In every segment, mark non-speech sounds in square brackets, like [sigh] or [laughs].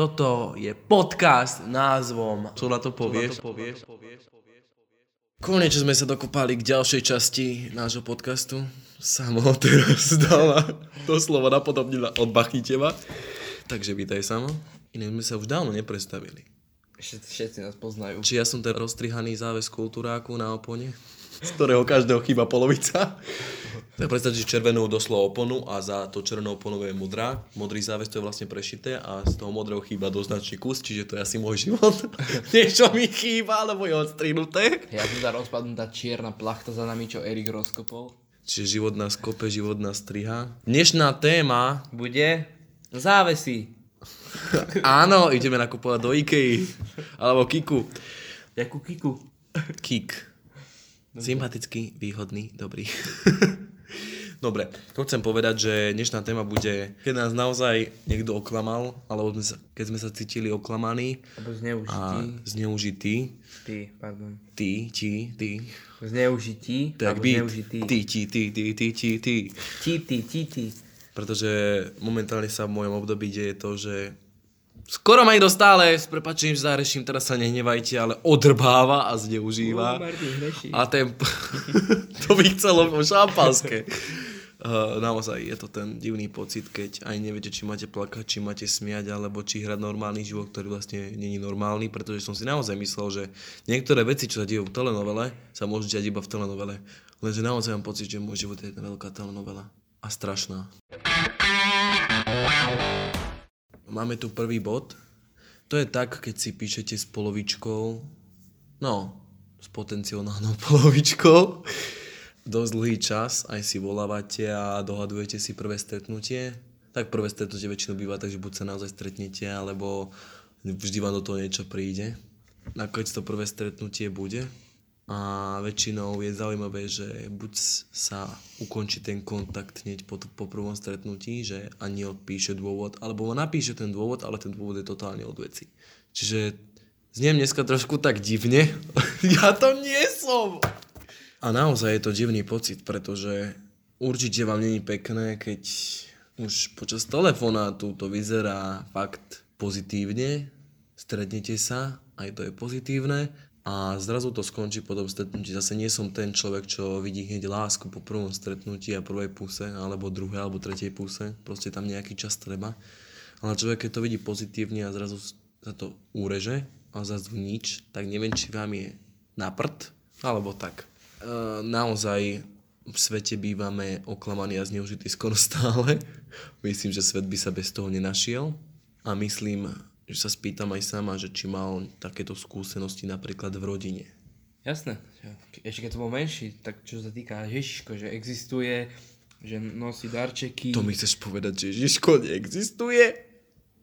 Toto je podcast názvom... Čo na to povieš? Konečne sme sa dokopali k ďalšej časti nášho podcastu. Samo [laughs] teraz dala doslova napodobnila od Bachiteva. Takže vítaj Samo. Iné sme sa už dávno neprestavili. Všetci, všetci nás poznajú. Či ja som ten roztrihaný záves kultúráku na opone? z ktorého každého chýba polovica. Tak predstavte si červenú doslova oponu a za to červenou oponou je modrá. Modrý záves to je vlastne prešité a z toho modrého chýba doznačný kus, čiže to je asi môj život. [laughs] Niečo mi chýba, alebo je odstrinuté. Ja tu tá rozpadnutá čierna plachta za nami, čo Erik rozkopol. Čiže život nás kope, život nás striha. Dnešná téma... Bude závesy. Áno, ideme nakupovať do Ikei. Alebo Kiku. Jakú kiku? Kik. Sympatický, výhodný, dobrý. [laughs] Dobre, to chcem povedať, že dnešná téma bude, keď nás naozaj niekto oklamal, alebo sme sa, keď sme sa cítili oklamaní Alebo zneužití. a zneužití. Ty, pardon. Ty, ti, ty. Zneužití. Tak byť. zneužitý. Ty, ti, ty, ty, ty, ti, ty. Ti, ty, ti, ty. Pretože momentálne sa v mojom období deje to, že skoro ma niekto stále, s prepačením, že zahreším, teraz sa nehnevajte, ale odrbáva a zneužíva. Hreší. A ten... [laughs] to by chcelo po šampanské. Uh, naozaj je to ten divný pocit, keď aj neviete, či máte plakať, či máte smiať, alebo či hrať normálny život, ktorý vlastne není normálny, pretože som si naozaj myslel, že niektoré veci, čo sa dejú v telenovele, sa môžu diať iba v telenovele. Lenže naozaj mám pocit, že môj život je jedna veľká telenovela. A strašná. Máme tu prvý bod. To je tak, keď si píšete s polovičkou, no, s potenciálnou [laughs] polovičkou, dosť dlhý čas, aj si volávate a dohadujete si prvé stretnutie. Tak prvé stretnutie väčšinou býva tak, že buď sa naozaj stretnete, alebo vždy vám do toho niečo príde. Nakoniec to prvé stretnutie bude a väčšinou je zaujímavé, že buď sa ukončí ten kontakt hneď po, po prvom stretnutí, že ani odpíše dôvod, alebo napíše ten dôvod, ale ten dôvod je totálne od veci. Čiže zniem dneska trošku tak divne. [laughs] ja to nie som! A naozaj je to divný pocit, pretože určite vám není pekné, keď už počas telefonátu to vyzerá fakt pozitívne, stretnete sa, aj to je pozitívne, a zrazu to skončí po tom stretnutí. Zase nie som ten človek, čo vidí hneď lásku po prvom stretnutí a prvej puse, alebo druhej, alebo tretej puse. Proste tam nejaký čas treba. Ale človek, keď to vidí pozitívne a zrazu sa to úreže a zase nič, tak neviem, či vám je na prd, alebo tak. E, naozaj v svete bývame oklamaní a zneužití skoro stále. [laughs] Myslím, že svet by sa bez toho nenašiel. A myslím, že sa spýtam aj sama, že či mal takéto skúsenosti napríklad v rodine. Jasné. Ešte keď to bol menší, tak čo sa týka Ježiško, že existuje, že nosí darčeky. To mi chceš povedať, že Ježiško neexistuje?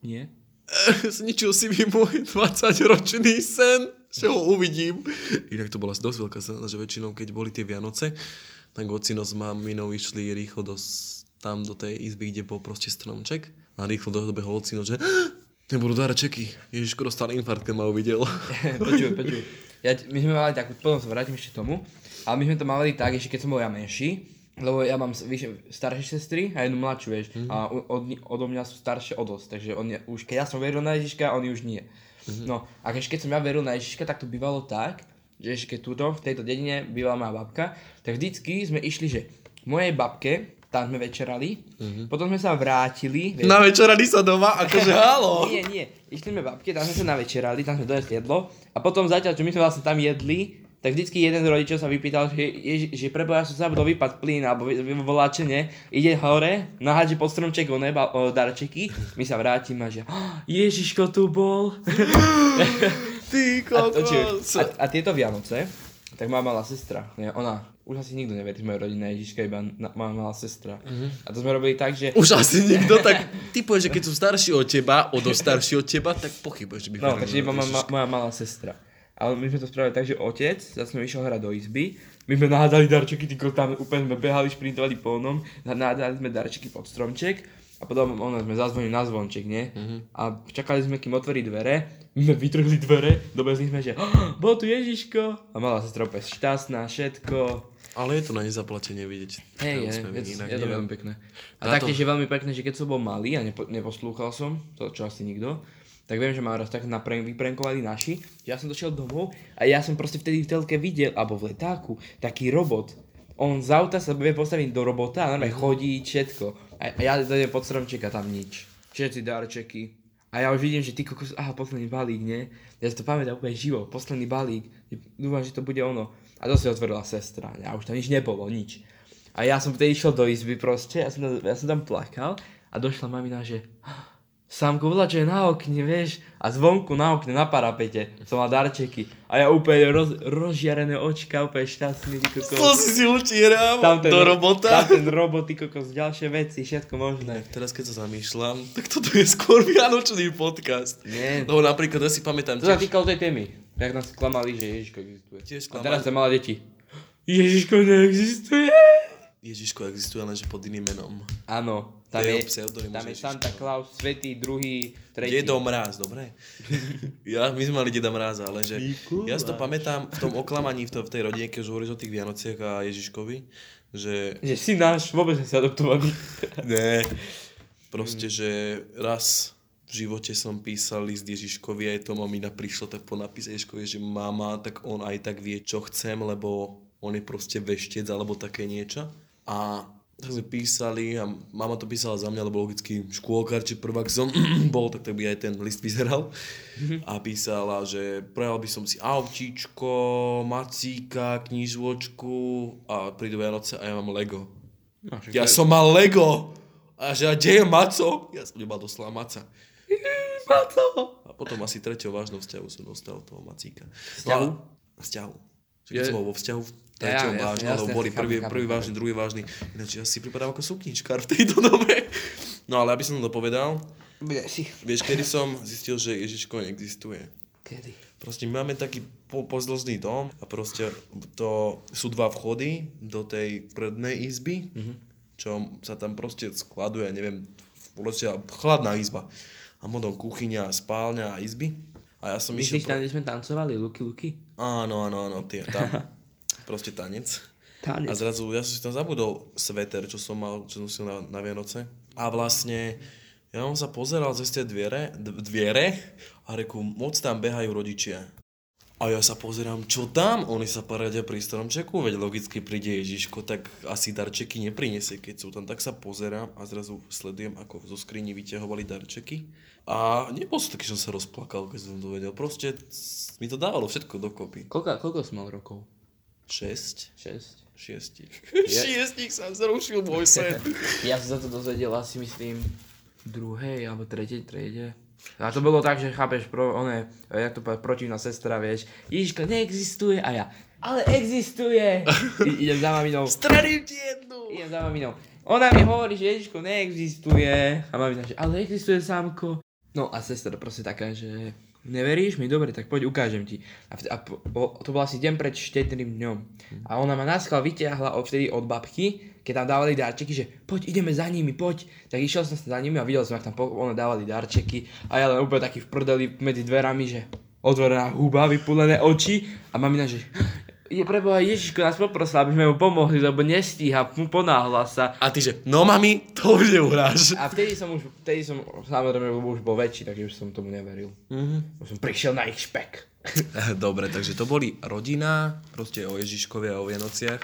Nie? [laughs] Zničil si mi môj 20-ročný sen, že ho uvidím. Inak to bola dosť veľká sena, že väčšinou, keď boli tie Vianoce, tak ocino s maminou išli rýchlo do, tam do tej izby, kde bol proste stromček. A rýchlo dobehol ocino, že [gasps] nebudú darčeky. Ježiško dostal infarkt, keď ma uvidel. [laughs] počuj, počuj. Ja, my sme mali takú, potom sa vrátim ešte tomu, ale my sme to mali tak, ešte keď som bol ja menší, lebo ja mám vyššie, staršie sestry a jednu mladšiu, vieš, mm-hmm. a od, odo mňa sú staršie o dosť, takže on je, už keď ja som veril na Ježiška, oni už nie. Mm-hmm. No, a keď, keď som ja veril na Ježiška, tak to bývalo tak, že ešte keď túto, v tejto dedine bývala moja babka, tak vždycky sme išli, že mojej babke, tam sme večerali, mm-hmm. potom sme sa vrátili. Vieš, na večerali sa doma, akože [laughs] halo. nie, nie, išli sme babke, tam sme sa navečerali, tam sme donesli jedlo a potom zatiaľ, čo my sme vlastne tam jedli, tak vždycky jeden z rodičov sa vypýtal, že, je, že preboja som zabudol vypad plyn alebo voláčenie, ide hore, nahádže pod stromček o neba, o darčeky, my sa vrátime a že oh, Ježiško tu bol. [gasps] Ty kokos. A, a, a tieto Vianoce, tak má malá sestra, nie? ona, už asi nikto neverí z mojej rodiny na Ježiška, iba na, má malá sestra. Uh-huh. A to sme robili tak, že... Už asi nikto, tak ty povieš, že keď sú starší od teba, o dosť starší od teba, tak pochybuješ, že by No, takže iba má, moja malá sestra. Ale my sme to spravili tak, že otec, zase sme išiel hrať do izby, my sme nahádali darčeky, ty tam úplne sme behali, šprintovali po onom, nahádali sme darčeky pod stromček A potom ono, sme zazvonili na zvonček, nie? Mhm. A čakali sme, kým otvorí dvere. My sme vytrhli dvere, dobezli sme, že oh, bol tu Ježiško. A mala sestra úplne šťastná, všetko. Ale je to na nezaplatenie vidieť. Hej, je, inak je to veľmi pekné. A Táto- taktiež je veľmi pekné, že keď som bol malý a nepo, neposlúchal som, to čo asi nikto, tak viem, že ma raz tak napren, vyprenkovali naši, že ja som došiel domov a ja som proste vtedy v telke videl, alebo v letáku, taký robot. On z auta sa vie postaviť do robota a normálne chodí všetko. A, a ja dojdem pod stromček a tam nič. Všetci darčeky. A ja už vidím, že ty kokos, aha, posledný balík, nie? Ja si to pamätám úplne živo, posledný balík. Dúfam, že to bude ono. A to si otvorila sestra, a už tam nič nebolo, nič. A ja som vtedy išiel do izby proste, ja som, tam- ja som tam plakal a došla mamina, že Sámko, je na okne, vieš? A zvonku na okne, na parapete, som mal darčeky. A ja úplne roz, rozžiarené očka, úplne šťastný, ty kokos. To si si utieram do robota. Tam ten robot, ty kokos, ďalšie veci, všetko možné. Teraz keď sa zamýšľam, tak toto je skôr vianočný podcast. Nie. Lebo napríklad ja si pamätám To sa týkalo tej témy. Jak nás klamali, že Ježiško existuje. Tiež A klamali. teraz sa mala deti. Ježiško neexistuje. Ježiško existuje lenže pod iným menom. Áno, tam je je, tam je. Santa Claus, Svetý, druhý, tretí. Dedo Mráz, dobre? [laughs] ja, my sme mali Deda Mráza, ale že ja si to pamätám v tom oklamaní v, to, v tej rodine, keď už hovoríš o tých Vianociach a Ježiškovi, že Že si náš, vôbec nie si adoptovaný. [laughs] ne, proste, že raz v živote som písal list Ježiškovi a aj to mamina prišla tak po napise Ježiškovi, že mama, tak on aj tak vie, čo chcem, lebo on je proste veštec alebo také niečo. A tak sme písali a mama to písala za mňa, lebo logicky škôlkar či prvák som [clears throat] bol, tak, tak by aj ten list vyzeral. A písala, že prejal by som si autíčko, macíka, knižočku a prídu Vianoce a ja mám Lego. No, Ja som mal Lego. A že a kde je Maco? Ja som nemal doslova Maca. Maco! A potom asi treťou vážnou vzťahu som dostal toho Macíka. Vzťahu? No Vzťahu. Je- som bol vo vzťahu, Ja, treťom jasne, vážnom, jasne, lebo boli prvý, prvý vážny, druhý vážny. Ináč ja si pripadám ako sukničkár v tejto dobe. No ale aby som to povedal, si. vieš, kedy som zistil, že Ježiško neexistuje. Kedy? Proste my máme taký po, pozdĺžný dom a proste to sú dva vchody do tej prednej izby, mm-hmm. čo sa tam proste skladuje, neviem, proste chladná izba. A potom kuchyňa, spálňa a izby. A ja som Myslíš išiel... tam, kde sme tancovali, Luky Luky? Áno, áno, áno, tie, tam. [laughs] proste tanec. A Tanec. zrazu ja som si tam zabudol sveter, čo som mal, čo som si na, na Vianoce. A vlastne ja som sa pozeral cez tie dviere, dviere a reku, moc tam behajú rodičia. A ja sa pozerám, čo tam? Oni sa paradia pri stromčeku, veď logicky príde Ježiško, tak asi darčeky neprinesie, keď sú tam. Tak sa pozerám a zrazu sledujem, ako zo skrini vyťahovali darčeky. A nebol som taký, že som sa rozplakal, keď som to vedel. Proste mi to dávalo všetko dokopy. Koľko, koľko si mal rokov? 6? 6. Šiestich. [laughs] Šiestich sa zrušil môj sen. [laughs] Ja som sa to dozvedel asi myslím druhej alebo tretej triede. A to bolo tak, že chápeš, pro, one, jak to povedať, protivná sestra, vieš, Ježiško neexistuje a ja, ale existuje. I, idem za maminou, Straním ti jednu. idem za maminou. Ona mi hovorí, že Ježiško neexistuje. A mamina, že ale existuje sámko. No a sestra proste taká, že neveríš mi? Dobre, tak poď ukážem ti. A, vt- a po, to bol asi deň pred štedrým dňom. A ona ma náskal vyťahla od vtedy od babky, keď tam dávali darčeky, že poď, ideme za nimi, poď. Tak išiel som sa za nimi a videl som, ak tam po, ona dávali darčeky. A ja len úplne taký v prdeli medzi dverami, že otvorená huba, vypulené oči. A mamina, že je preboha Ježiško nás poprosil, aby sme mu pomohli, lebo nestíha, ponáhla sa. A ty že, no mami, to už neuhráš. A vtedy som už, vtedy som, samozrejme, už bol väčší, takže už som tomu neveril. Mm-hmm. Už som prišiel na ich špek. [laughs] Dobre, takže to boli rodina, proste o Ježiškovi a o Vianociach.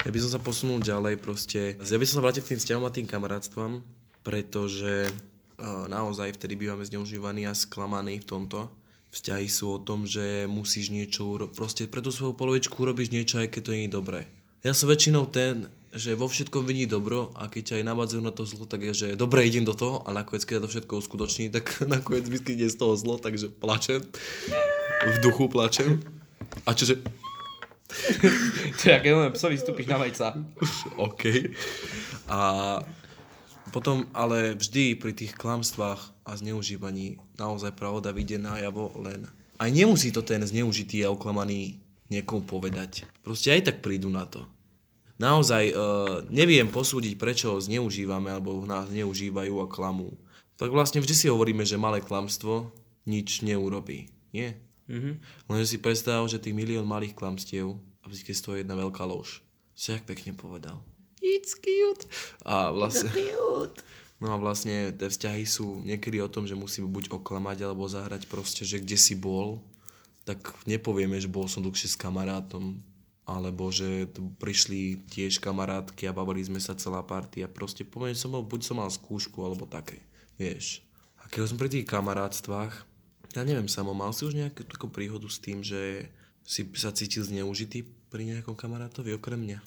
Ja by som sa posunul ďalej proste. Ja by som sa vrátil k tým vzťahom a tým kamarátstvom, pretože uh, naozaj vtedy bývame zneužívaní a sklamaní v tomto. Vzťahy sú o tom, že musíš niečo urobiť, proste pre tú svoju polovičku urobíš niečo, aj keď to nie je dobré. Ja som väčšinou ten, že vo všetkom vidí dobro a keď ťa aj navádzajú na to zlo, tak je, že dobre, idem do toho a nakoniec, keď to všetko uskutoční, tak [laughs] nakoniec vyskytne z toho zlo, takže plačem. V duchu plačem. A čože, [laughs] To je, keď psovi vstúpiš na vajca. OK. A potom ale vždy pri tých klamstvách a zneužívaní naozaj pravda vyjde najavo len. Aj nemusí to ten zneužitý a oklamaný niekomu povedať. Proste aj tak prídu na to. naozaj uh, neviem posúdiť, prečo ho zneužívame, alebo nás zneužívajú a klamú. Tak vlastne vždy si hovoríme, že malé klamstvo nič neurobí. Nie? Mhm. Lenže si predstav, že tých milión malých klamstiev a vždy stojí jedna veľká lož. Si jak pekne povedal. It's cute. A vlastne... No a vlastne tie vzťahy sú niekedy o tom, že musíme buď oklamať alebo zahrať proste, že kde si bol, tak nepovieme, že bol som dlhšie s kamarátom, alebo že tu prišli tiež kamarátky a bavili sme sa celá partia. Proste poviem, som bol, buď som mal skúšku, alebo také, vieš. A keď som pri tých kamarátstvách, ja neviem, Samo, mal si už nejakú takú príhodu s tým, že si sa cítil zneužitý pri nejakom kamarátovi okrem mňa?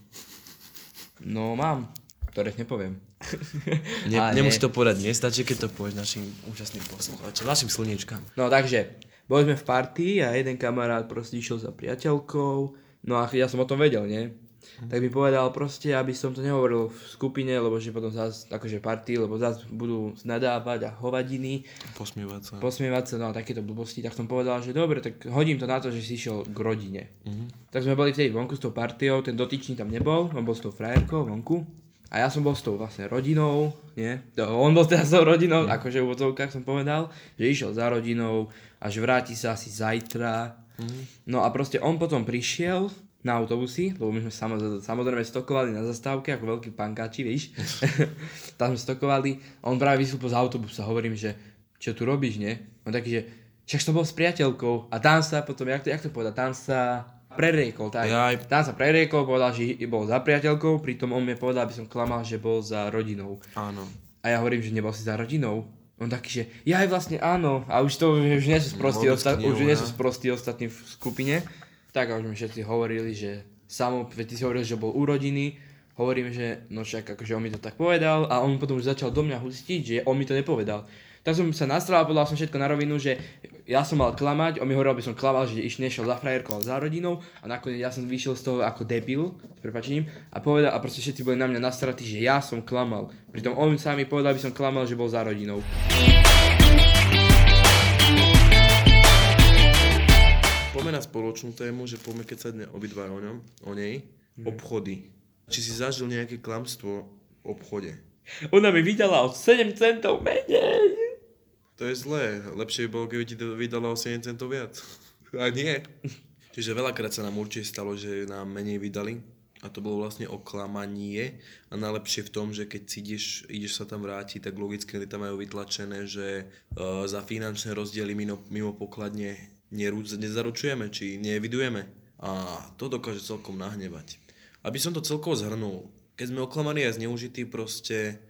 No mám, ktoré nepoviem. [laughs] Ne, nie. to povedať, nestačí, keď to povieš našim účastným poslucháčom, našim slniečkám. No takže, boli sme v partii a jeden kamarát proste išiel za priateľkou, no a ja som o tom vedel, nie? Tak mi povedal proste, aby som to nehovoril v skupine, lebo že potom zás, akože party, lebo zás budú nadávať a hovadiny, Posmievať sa. posmievať sa, no a takéto blbosti, tak som povedal, že dobre, tak hodím to na to, že si išiel k rodine. Mhm. Tak sme boli vtedy vonku s tou partiou, ten dotyčný tam nebol, on bol s tou frajerkou vonku. A ja som bol s tou vlastne rodinou, nie? No, On bol teda s tou rodinou, akože v úvodzovkách som povedal, že išiel za rodinou a že vráti sa asi zajtra. No a proste on potom prišiel na autobusy, lebo my sme samozrejme, stokovali na zastávke ako veľkí pankáči, víš. [laughs] Tam sme stokovali on práve vystúpil z autobusu a hovorím, že čo tu robíš, nie? On taký, že však som bol s priateľkou a tam sa potom, jak to, jak to povedať, tam sa preriekol, tak. Jaj. Tam sa preriekol, povedal, že bol za priateľkou, pritom on mi povedal, aby som klamal, že bol za rodinou. Áno. A ja hovorím, že nebol si za rodinou. On taký, že ja aj vlastne áno. A už to už nie sú sprostí, osta- už nie sú sprostí ostatní v skupine. Tak a už mi všetci hovorili, že samo, ty si hovoril, že bol u rodiny. Hovorím, že no však akože on mi to tak povedal a on potom už začal do mňa hustiť, že on mi to nepovedal. Tak som sa nastral a povedal som všetko na rovinu, že ja som mal klamať, on mi hovoril, aby som klamal, že iš nešiel za frajerkou, ale za rodinou a nakoniec ja som vyšiel z toho ako debil, s prepačením, a povedal, a proste všetci boli na mňa nastratí, že ja som klamal. Pritom on sa mi povedal, aby som klamal, že bol za rodinou. Poďme na spoločnú tému, že poďme keď sa dne obidva o ňom, o nej, obchody. Či si zažil nejaké klamstvo v obchode? Ona mi vydala o 7 centov menej. To je zlé. Lepšie by bolo, keby ti to vydala o 7 centov viac. [laughs] A nie. Čiže veľakrát sa nám určite stalo, že nám menej vydali. A to bolo vlastne oklamanie. A najlepšie v tom, že keď si ideš, ideš sa tam vrátiť, tak logicky tam majú vytlačené, že uh, za finančné rozdiely mimo, mimo pokladne nerú, nezaručujeme, či neevidujeme. A to dokáže celkom nahnevať. Aby som to celkovo zhrnul, keď sme oklamaní a zneužití, proste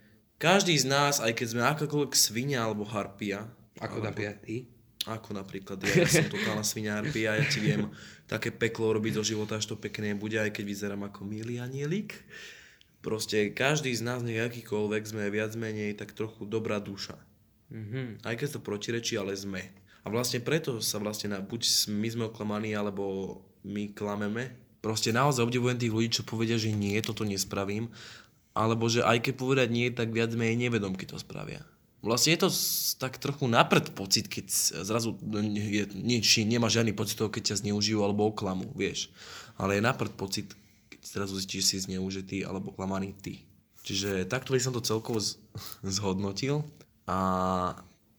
každý z nás, aj keď sme akákoľvek svinia alebo harpia, Ako napríklad ty. ako napríklad ja, ja som totálna svinia harpia, ja ti viem také peklo robiť do života, až to pekné bude, aj keď vyzerám ako milý anielik. Proste každý z nás, nech akýkoľvek, sme viac menej tak trochu dobrá duša. Mhm. Aj keď to protirečí, ale sme. A vlastne preto sa vlastne, na, buď my sme oklamaní, alebo my klameme. Proste naozaj obdivujem tých ľudí, čo povedia, že nie, toto nespravím. Alebo že aj keď povedať nie, tak viac menej nevedomky to spravia. Vlastne je to tak trochu naprd pocit, keď zrazu je, nič, nemá žiadny pocit toho, keď ťa zneužijú alebo oklamú, vieš. Ale je naprd pocit, keď zrazu zistíš, že si zneužitý alebo klamaný ty. Čiže takto by som to celkovo z- [laughs] zhodnotil a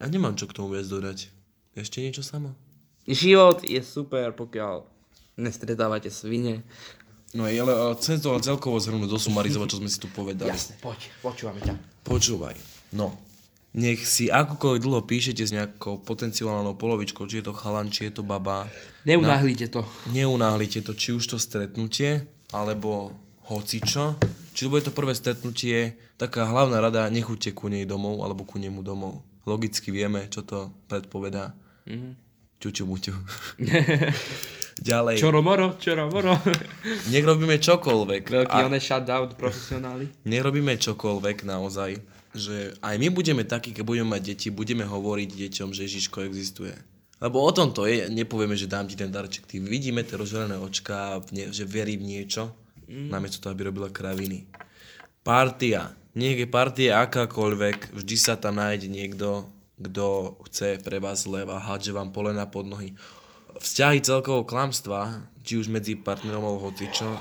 ja nemám čo k tomu viac dodať. Ešte niečo samo? Život je super, pokiaľ nestretávate svine. No je, ale chcem to celkovo zhrnúť, zosumarizovať, čo sme si tu povedali. Jasne, poď, počúvame ťa. Počúvaj. No. Nech si akokoľvek dlho píšete s nejakou potenciálnou polovičkou, či je to chalan, či je to baba, Neunáhlite to. neunáhlite to, či už to stretnutie, alebo hocičo. Či to bude to prvé stretnutie, taká hlavná rada, nechuďte ku nej domov, alebo ku nemu domov. Logicky vieme, čo to predpovedá. Mhm. Čuču muťu. [laughs] Ďalej. Čoromoro, čoromoro. Nech robíme čokoľvek. Veľký A- oné shutdown profesionáli. nerobíme čokoľvek naozaj, že aj my budeme takí, keď budeme mať deti, budeme hovoriť deťom, že Ježiško existuje. Lebo o tom to je, nepovieme, že dám ti ten darček. Ty vidíme tie rozželené ne, že verí v niečo, mm. namiesto toho, aby robila kraviny. Partia. Nech je partia akákoľvek, vždy sa tam nájde niekto, kto chce pre vás zle a hádže vám polena pod nohy. Vzťahy celkovo klamstva, či už medzi partnerom alebo hocičo,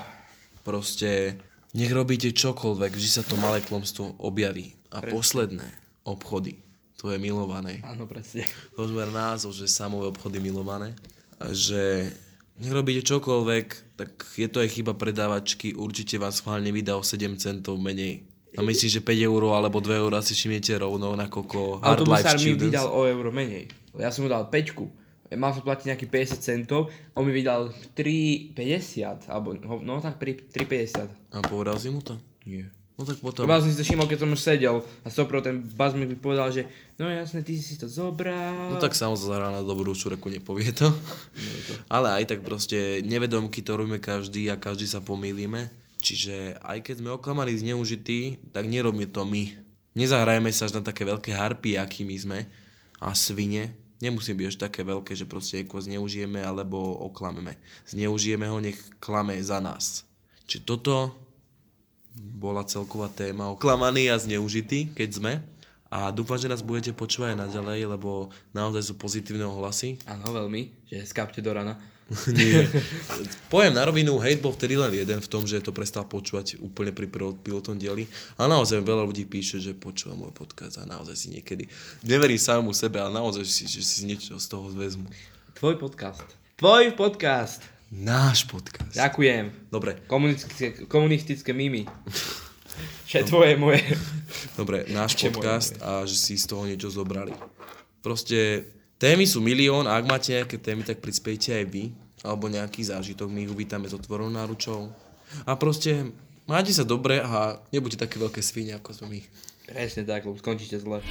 proste Nech robíte čokoľvek, vždy sa to malé klomstvo objaví. A Presne. posledné, obchody. To je milované. Áno, presne. To už názov, že samové obchody milované. A že nech robíte čokoľvek, tak je to aj chyba predávačky, určite vás schválne vydá o 7 centov menej. A myslím, že 5 eur alebo 2 eur si všimnete rovno na koko sa mi vydal o euro menej. Ja som mu dal 5. Mal som platiť nejakých 50 centov, on mi vydal 3,50, alebo no tak pri 3,50. A povedal si mu to? Nie. No tak potom... Iba som si to všimol, keď som už sedel a sopro ten baz mi povedal, že no jasne, ty si to zobral. No tak samozrejme na dobrú šureku nepovie to. Ale aj tak proste nevedomky to robíme každý a každý sa pomýlime. Čiže aj keď sme oklamaní, zneužití, tak nerobíme to my. Nezahrajeme sa až na také veľké harpy, akými sme a svine. Nemusí byť až také veľké, že proste niekoho zneužijeme alebo oklameme. Zneužijeme ho, nech klame za nás. Čiže toto bola celková téma oklamaný a zneužitý, keď sme. A dúfam, že nás budete počúvať aj naďalej, lebo naozaj sú pozitívne ohlasy. Áno, veľmi, že skápte do rana. [laughs] Nie. Poviem na rovinu, hate bol vtedy len jeden v tom, že to prestal počúvať úplne pri pilotom dieli. A naozaj veľa ľudí píše, že počúva môj podcast a naozaj si niekedy neverí samu sebe, ale naozaj si, že si niečo z toho vezmu. Tvoj podcast. Tvoj podcast. Náš podcast. Ďakujem. Dobre, Komunistické, komunistické. Čo je [laughs] tvoje, moje. dobre, náš Čo moje, podcast a že si z toho niečo zobrali. Proste témy sú milión a ak máte nejaké témy, tak prispiejte aj vy. Alebo nejaký zážitok, my ich uvítame s otvorenou náručou. A proste máte sa dobre a nebuďte také veľké svine, ako sme my. Presne tak, lebo skončíte zle.